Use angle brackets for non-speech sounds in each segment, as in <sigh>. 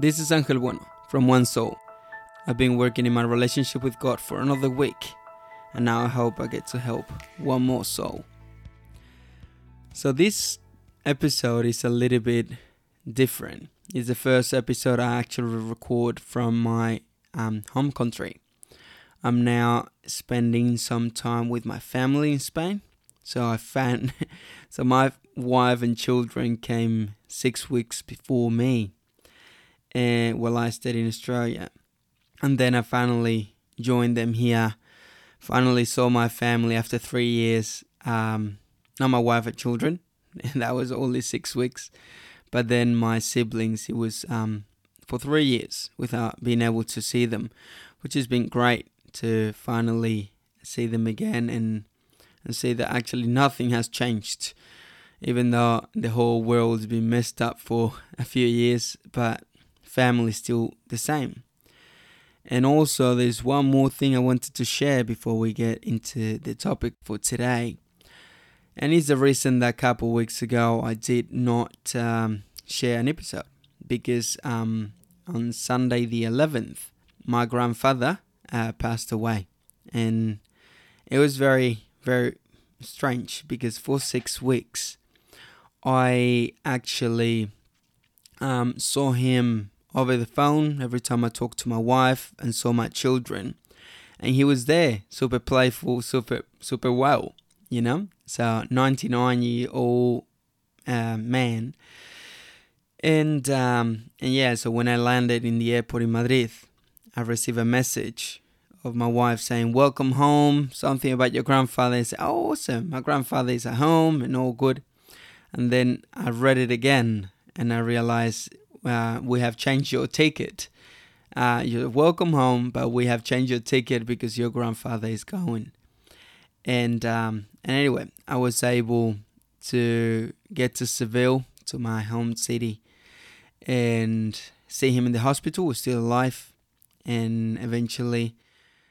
This is Angel Bueno from One Soul. I've been working in my relationship with God for another week, and now I hope I get to help one more soul. So, this episode is a little bit different. It's the first episode I actually record from my um, home country. I'm now spending some time with my family in Spain. So I found, <laughs> so my wife and children came six weeks before me and while I stayed in Australia. And then I finally joined them here. Finally saw my family after three years. Um, not my wife and children. <laughs> That was only six weeks. But then my siblings, it was um, for three years without being able to see them, which has been great to finally see them again and and see that actually nothing has changed even though the whole world's been messed up for a few years but family still the same. And also, there's one more thing I wanted to share before we get into the topic for today. And it's the reason that a couple weeks ago I did not um, share an episode because um, on Sunday the 11th, my grandfather uh, passed away. And it was very, very strange because for six weeks I actually um, saw him over the phone every time I talked to my wife and saw my children. And he was there, super playful, super super well, you know. So 99 year old uh, man. And um, and yeah, so when I landed in the airport in Madrid, I received a message of my wife saying, "Welcome home." Something about your grandfather. I said, "Oh, awesome! My grandfather is at home and all good." And then I read it again, and I realized uh, we have changed your ticket. Uh, you're welcome home, but we have changed your ticket because your grandfather is going. And um, and anyway, I was able to get to Seville, to my home city, and see him in the hospital. Was still alive, and eventually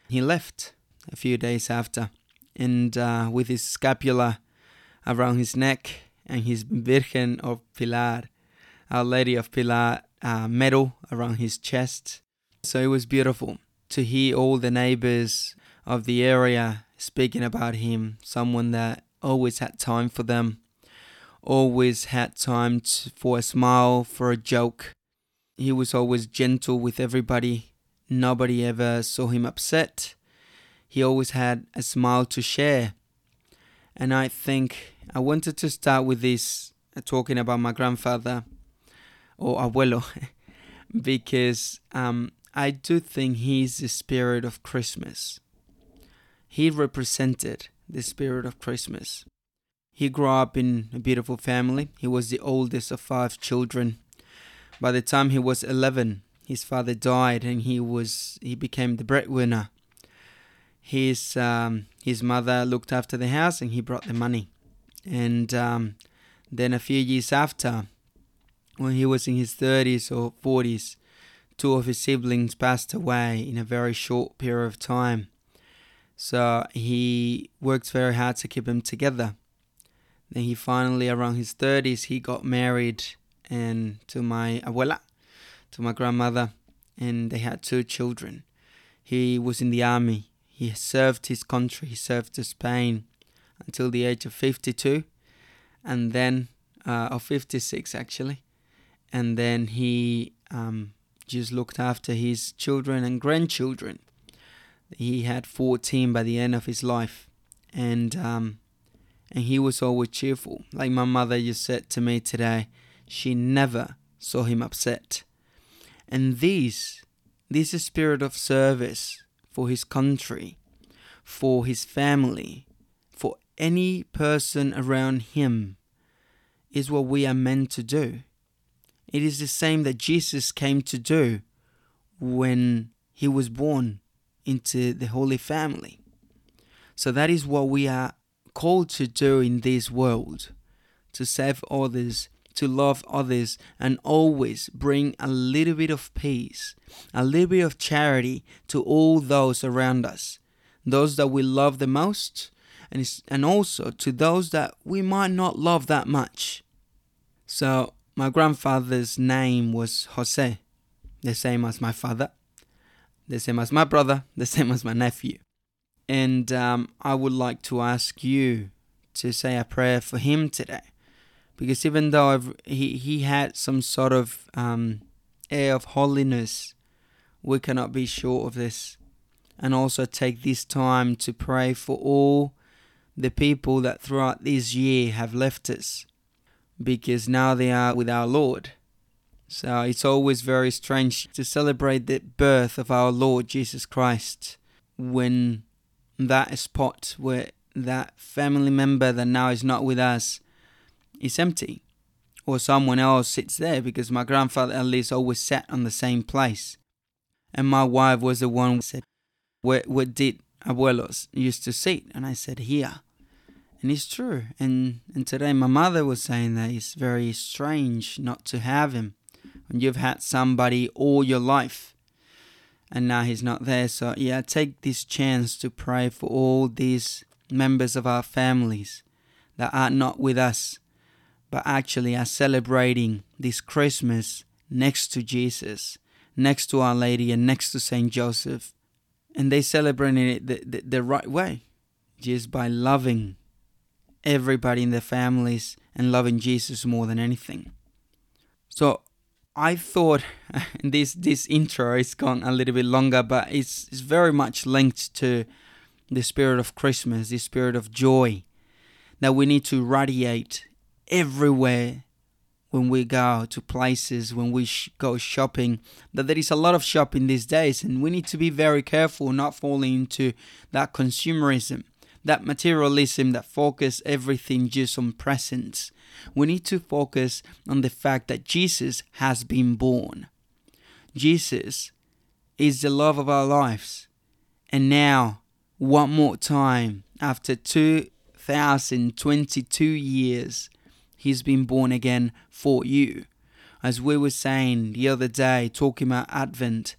he left a few days after, and uh, with his scapula around his neck and his Virgen of Pilar our Lady of Pilar uh, medal around his chest. So it was beautiful to hear all the neighbors of the area speaking about him, someone that always had time for them, always had time to, for a smile, for a joke. He was always gentle with everybody. Nobody ever saw him upset. He always had a smile to share. And I think I wanted to start with this, uh, talking about my grandfather or abuelo, <laughs> because um, I do think he's the spirit of Christmas. He represented the spirit of Christmas. He grew up in a beautiful family. He was the oldest of five children. By the time he was 11, his father died and he was he became the breadwinner. His um, his mother looked after the house and he brought the money. And um, then a few years after, when he was in his 30s or 40s, two of his siblings passed away in a very short period of time. So he worked very hard to keep them together. Then he finally, around his 30s, he got married and to my abuela, to my grandmother, and they had two children. He was in the army. He served his country. He served to Spain until the age of 52, and then uh, of 56 actually and then he um, just looked after his children and grandchildren. He had 14 by the end of his life, and um, and he was always cheerful. Like my mother just said to me today, she never saw him upset. And this, this spirit of service for his country, for his family, for any person around him, is what we are meant to do. It is the same that Jesus came to do when he was born into the Holy Family. So that is what we are called to do in this world to save others, to love others, and always bring a little bit of peace, a little bit of charity to all those around us, those that we love the most, and, and also to those that we might not love that much. So my grandfather's name was Jose, the same as my father, the same as my brother, the same as my nephew. And um, I would like to ask you to say a prayer for him today. Because even though I've, he, he had some sort of um, air of holiness, we cannot be sure of this. And also take this time to pray for all the people that throughout this year have left us because now they are with our Lord. So it's always very strange to celebrate the birth of our Lord Jesus Christ when that spot where that family member that now is not with us is empty or someone else sits there because my grandfather at least always sat on the same place. And my wife was the one who said, Where, where did abuelos used to sit? And I said, Here. And it's true. And, and today my mother was saying that it's very strange not to have him when you've had somebody all your life and now he's not there. So, yeah, take this chance to pray for all these members of our families that are not with us, but actually are celebrating this Christmas next to Jesus, next to Our Lady, and next to Saint Joseph. And they celebrating it the, the, the right way, just by loving everybody in their families and loving Jesus more than anything. So I thought <laughs> this this intro is gone a little bit longer, but it's, it's very much linked to the spirit of Christmas, the spirit of joy that we need to radiate everywhere when we go to places, when we sh- go shopping, that there is a lot of shopping these days, and we need to be very careful not falling into that consumerism, that materialism that focus everything just on presents. We need to focus on the fact that Jesus has been born. Jesus is the love of our lives. And now, one more time, after 2022 years, he's been born again for you. As we were saying the other day, talking about Advent,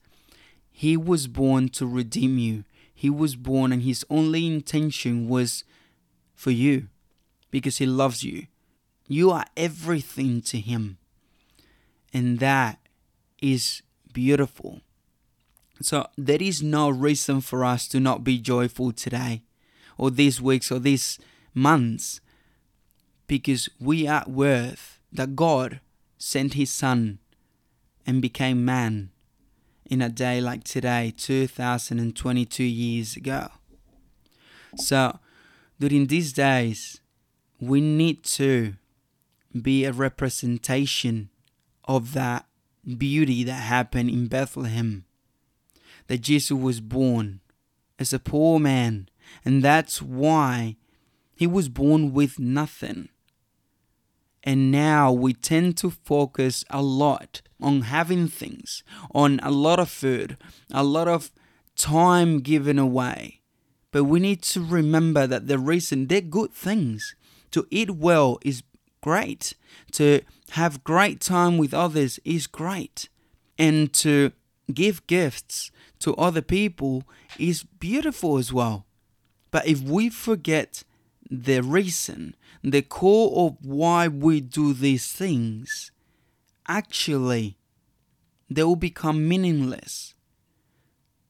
he was born to redeem you. He was born, and his only intention was for you because he loves you. You are everything to him. And that is beautiful. So there is no reason for us to not be joyful today or these weeks or these months because we are worth that God sent his son and became man in a day like today 2022 years ago. So during these days we need to be a representation of that beauty that happened in Bethlehem. That Jesus was born as a poor man, and that's why he was born with nothing. And now we tend to focus a lot on having things, on a lot of food, a lot of time given away. But we need to remember that the reason they're good things. To eat well is great. To have great time with others is great. And to give gifts to other people is beautiful as well. But if we forget the reason, the core of why we do these things, actually, they will become meaningless.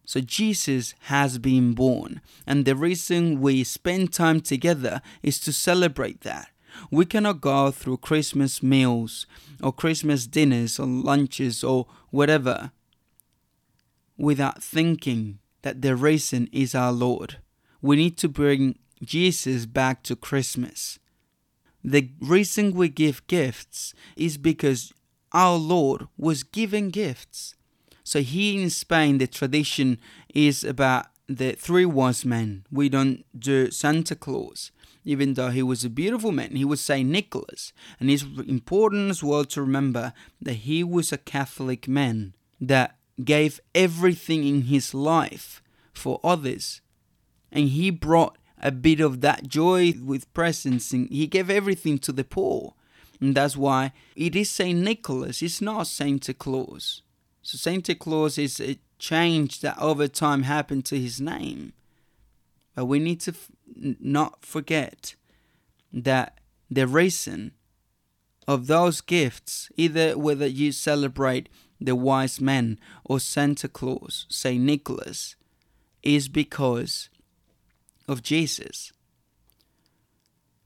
So Jesus has been born, and the reason we spend time together is to celebrate that. We cannot go through Christmas meals or Christmas dinners or lunches or whatever without thinking that the reason is our Lord. We need to bring Jesus back to Christmas. The reason we give gifts is because our Lord was given gifts. So here in Spain, the tradition is about the three wise men. We don't do Santa Claus even though he was a beautiful man. He was Saint Nicholas, and it's important as well to remember that he was a Catholic man that gave everything in his life for others, and he brought a bit of that joy with presents, and he gave everything to the poor. And that's why it is Saint Nicholas, it's not Santa Claus. So Santa Claus is a change that over time happened to his name. But we need to f- not forget that the reason of those gifts, either whether you celebrate the wise men, or Santa Claus, St. Nicholas, is because of Jesus.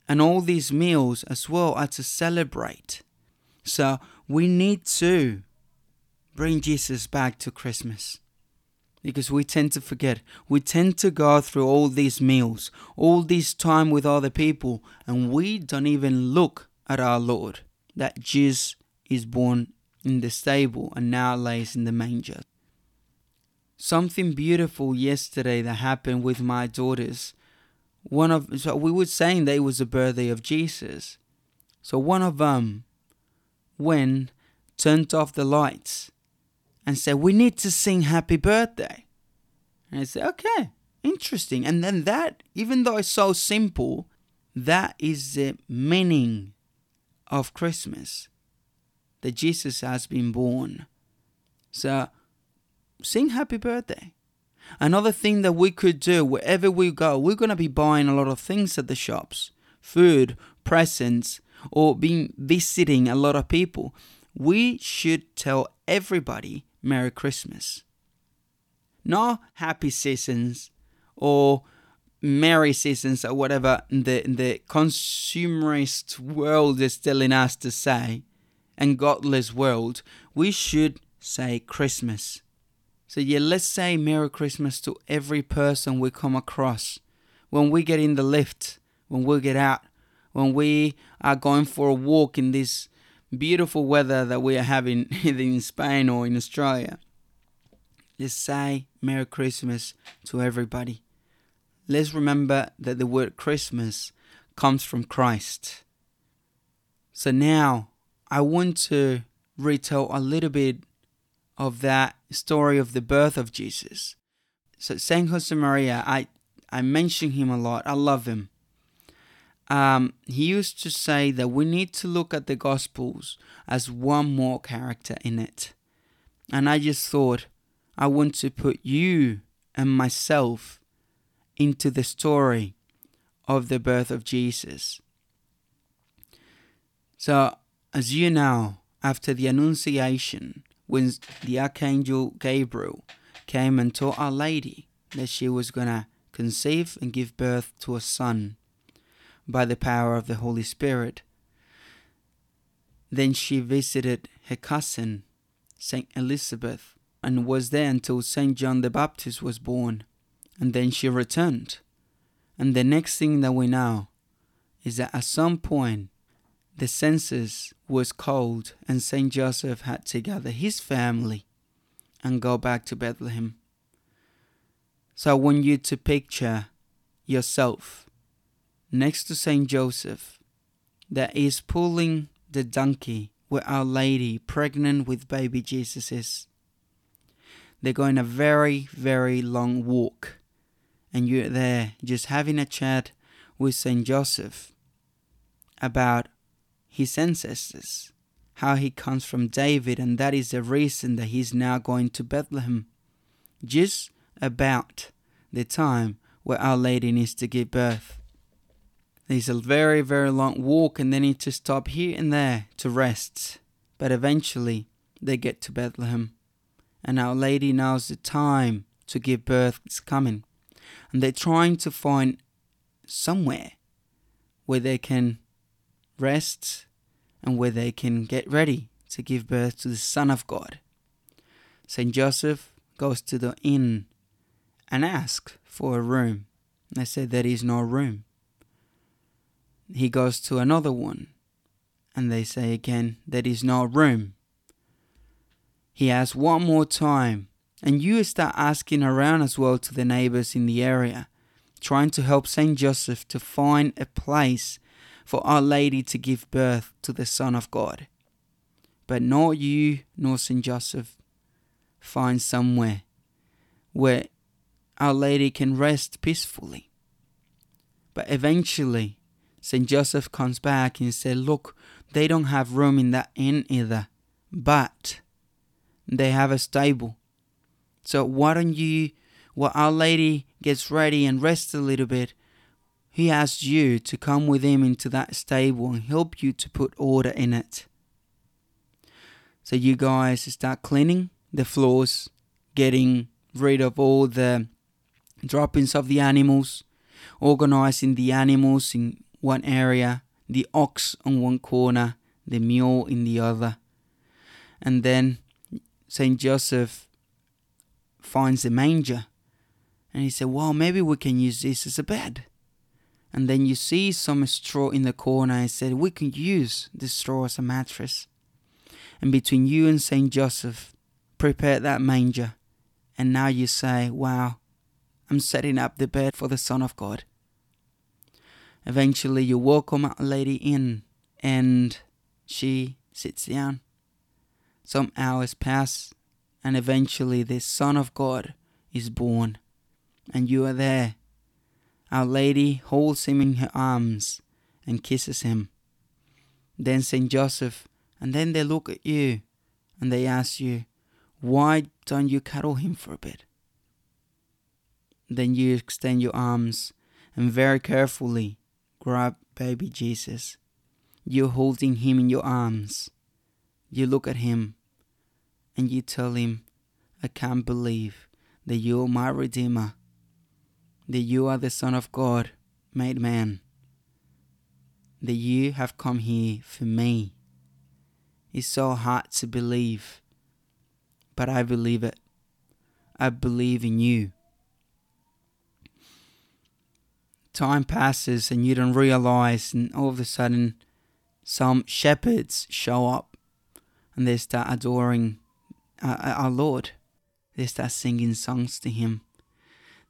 And all these meals as well are to celebrate. So we need to bring Jesus back to Christmas. Because we tend to forget. We tend to go through all these meals, all this time with other people, and we don't even look at our Lord, that Jesus is born in the stable and now lays in the manger. Something beautiful yesterday that happened with my daughters. One of so we were saying that it was the birthday of Jesus. So one of um, them went, turned off the lights, and said, We need to sing happy birthday. And I said, Okay, interesting. And then that, even though it's so simple, that is the meaning of Christmas that Jesus has been born. So sing happy birthday. Another thing that we could do wherever we go, we're going to be buying a lot of things at the shops food, presents, or being visiting a lot of people. We should tell everybody Merry Christmas. Not happy seasons or merry seasons or whatever the, the consumerist world is telling us to say and godless world. We should say Christmas. So, yeah, let's say Merry Christmas to every person we come across. When we get in the lift, when we get out, when we are going for a walk in this beautiful weather that we are having <laughs> either in Spain or in Australia. Let's say Merry Christmas to everybody. Let's remember that the word Christmas comes from Christ. So now I want to retell a little bit of that story of the birth of Jesus. So Saint Josemaria, I I mention him a lot. I love him. Um, he used to say that we need to look at the Gospels as one more character in it. And I just thought I want to put you and myself into the story of the birth of Jesus. So, as you know, after the Annunciation, when the Archangel Gabriel came and told Our Lady that she was going to conceive and give birth to a son by the power of the Holy Spirit. Then she visited her cousin, Saint Elizabeth, and was there until Saint John the Baptist was born, and then she returned. And the next thing that we know is that at some point the census was called, and Saint Joseph had to gather his family and go back to Bethlehem. So I want you to picture yourself next to Saint Joseph that is pulling the donkey where Our Lady, pregnant with baby Jesus. They're going a very, very long walk, and you're there just having a chat with Saint Joseph about his ancestors, how he comes from David, and that is the reason that he's now going to Bethlehem. Just about the time where Our Lady needs to give birth. There's a very, very long walk, and they need to stop here and there to rest. But eventually, they get to Bethlehem. And Our Lady knows the time to give birth is coming. And they're trying to find somewhere where they can rest and where they can get ready to give birth to the Son of God. St. Joseph goes to the inn and asks for a room. They say there is no room. He goes to another one, and they say again, There is no room. He asks one more time, and you start asking around as well to the neighbors in the area, trying to help Saint Joseph to find a place for Our Lady to give birth to the Son of God. But not you nor Saint Joseph find somewhere where Our Lady can rest peacefully. But eventually, St. Joseph comes back and says, Look, they don't have room in that inn either, but they have a stable. So why don't you, while Our Lady gets ready and rests a little bit, he asks you to come with him into that stable and help you to put order in it. So you guys start cleaning the floors, getting rid of all the droppings of the animals, organizing the animals in one area, the ox on one corner, the mule in the other. And then Saint Joseph finds the manger and he said, Well, maybe we can use this as a bed. And then you see some straw in the corner and said, We can use this straw as a mattress. And between you and Saint Joseph, prepare that manger. And now you say, Wow, I'm setting up the bed for the Son of God. Eventually, you welcome a lady in, and she sits down. Some hours pass, and eventually, the Son of God is born, and you are there. Our Lady holds him in her arms and kisses him. Then Saint Joseph, and then they look at you and they ask you, Why don't you cuddle him for a bit? Then you extend your arms and very carefully grab baby Jesus. You're holding him in your arms. You look at him and you tell him, I can't believe that you're my Redeemer, that you are the Son of God made man, that you have come here for me. It's so hard to believe, but I believe it. I believe in you. Time passes and you don't realize, and all of a sudden, some shepherds show up and they start adoring uh, our Lord. They start singing songs to Him.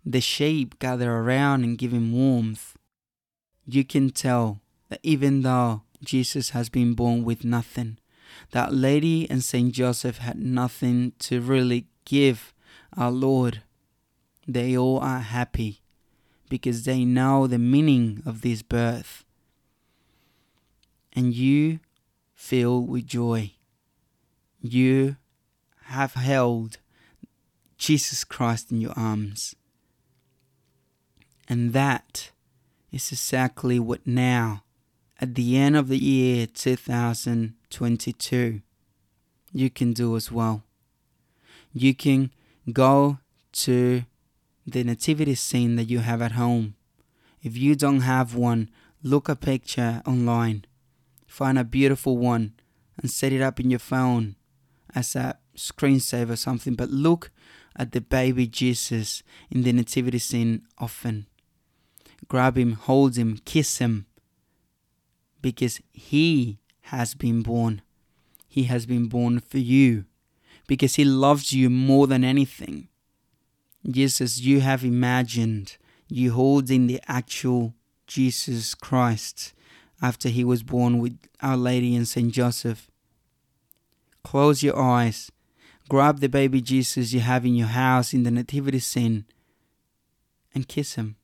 The sheep gather around and give Him warmth. You can tell that even though Jesus has been born with nothing, that lady and Saint Joseph had nothing to really give our Lord. They all are happy because they know the meaning of this birth. And you fill with joy. You have held Jesus Christ in your arms. And that is exactly what now, at the end of the year 2022, you can do as well. You can go to the nativity scene that you have at home. If you don't have one, look a picture online. Find a beautiful one and set it up in your phone as a screensaver or something. But look at the baby Jesus in the nativity scene often. Grab him, hold him, kiss him. Because he has been born. He has been born for you. Because he loves you more than anything. Jesus, you have imagined you holding the actual Jesus Christ after he was born with Our Lady and Saint Joseph. Close your eyes grab the baby Jesus you have in your house in the nativity scene and kiss him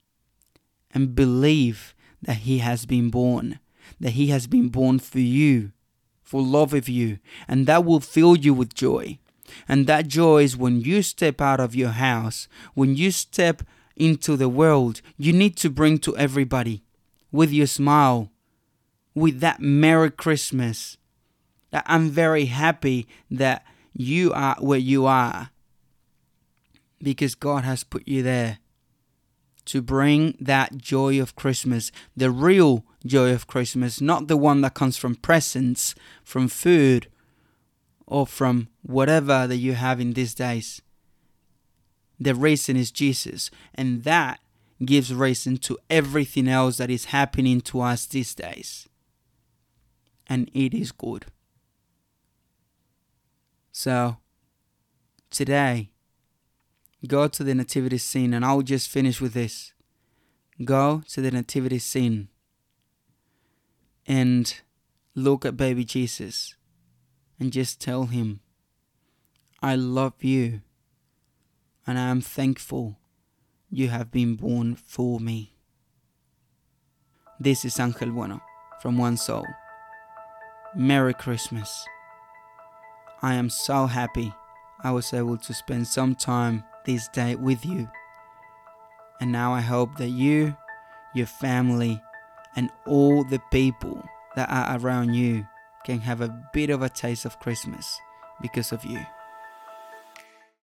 and believe that he has been born, that he has been born for you, for love of you, and that will fill you with joy. And that joy is when you step out of your house, when you step into the world, you need to bring to everybody with your smile, with that Merry Christmas. That I'm very happy that you are where you are because God has put you there to bring that joy of Christmas, the real joy of Christmas, not the one that comes from presents, from food, or from whatever that you have in these days. The reason is Jesus, and that gives reason to everything else that is happening to us these days. And it is good. So, today, go to the nativity scene, and I'll just finish with this. Go to the nativity scene and look at baby Jesus and just tell him, I love you and I am thankful you have been born for me. This is Angel Bueno from One Soul. Merry Christmas. I am so happy I was able to spend some time this day with you. And now I hope that you, your family, and all the people that are around you can have a bit of a taste of Christmas because of you.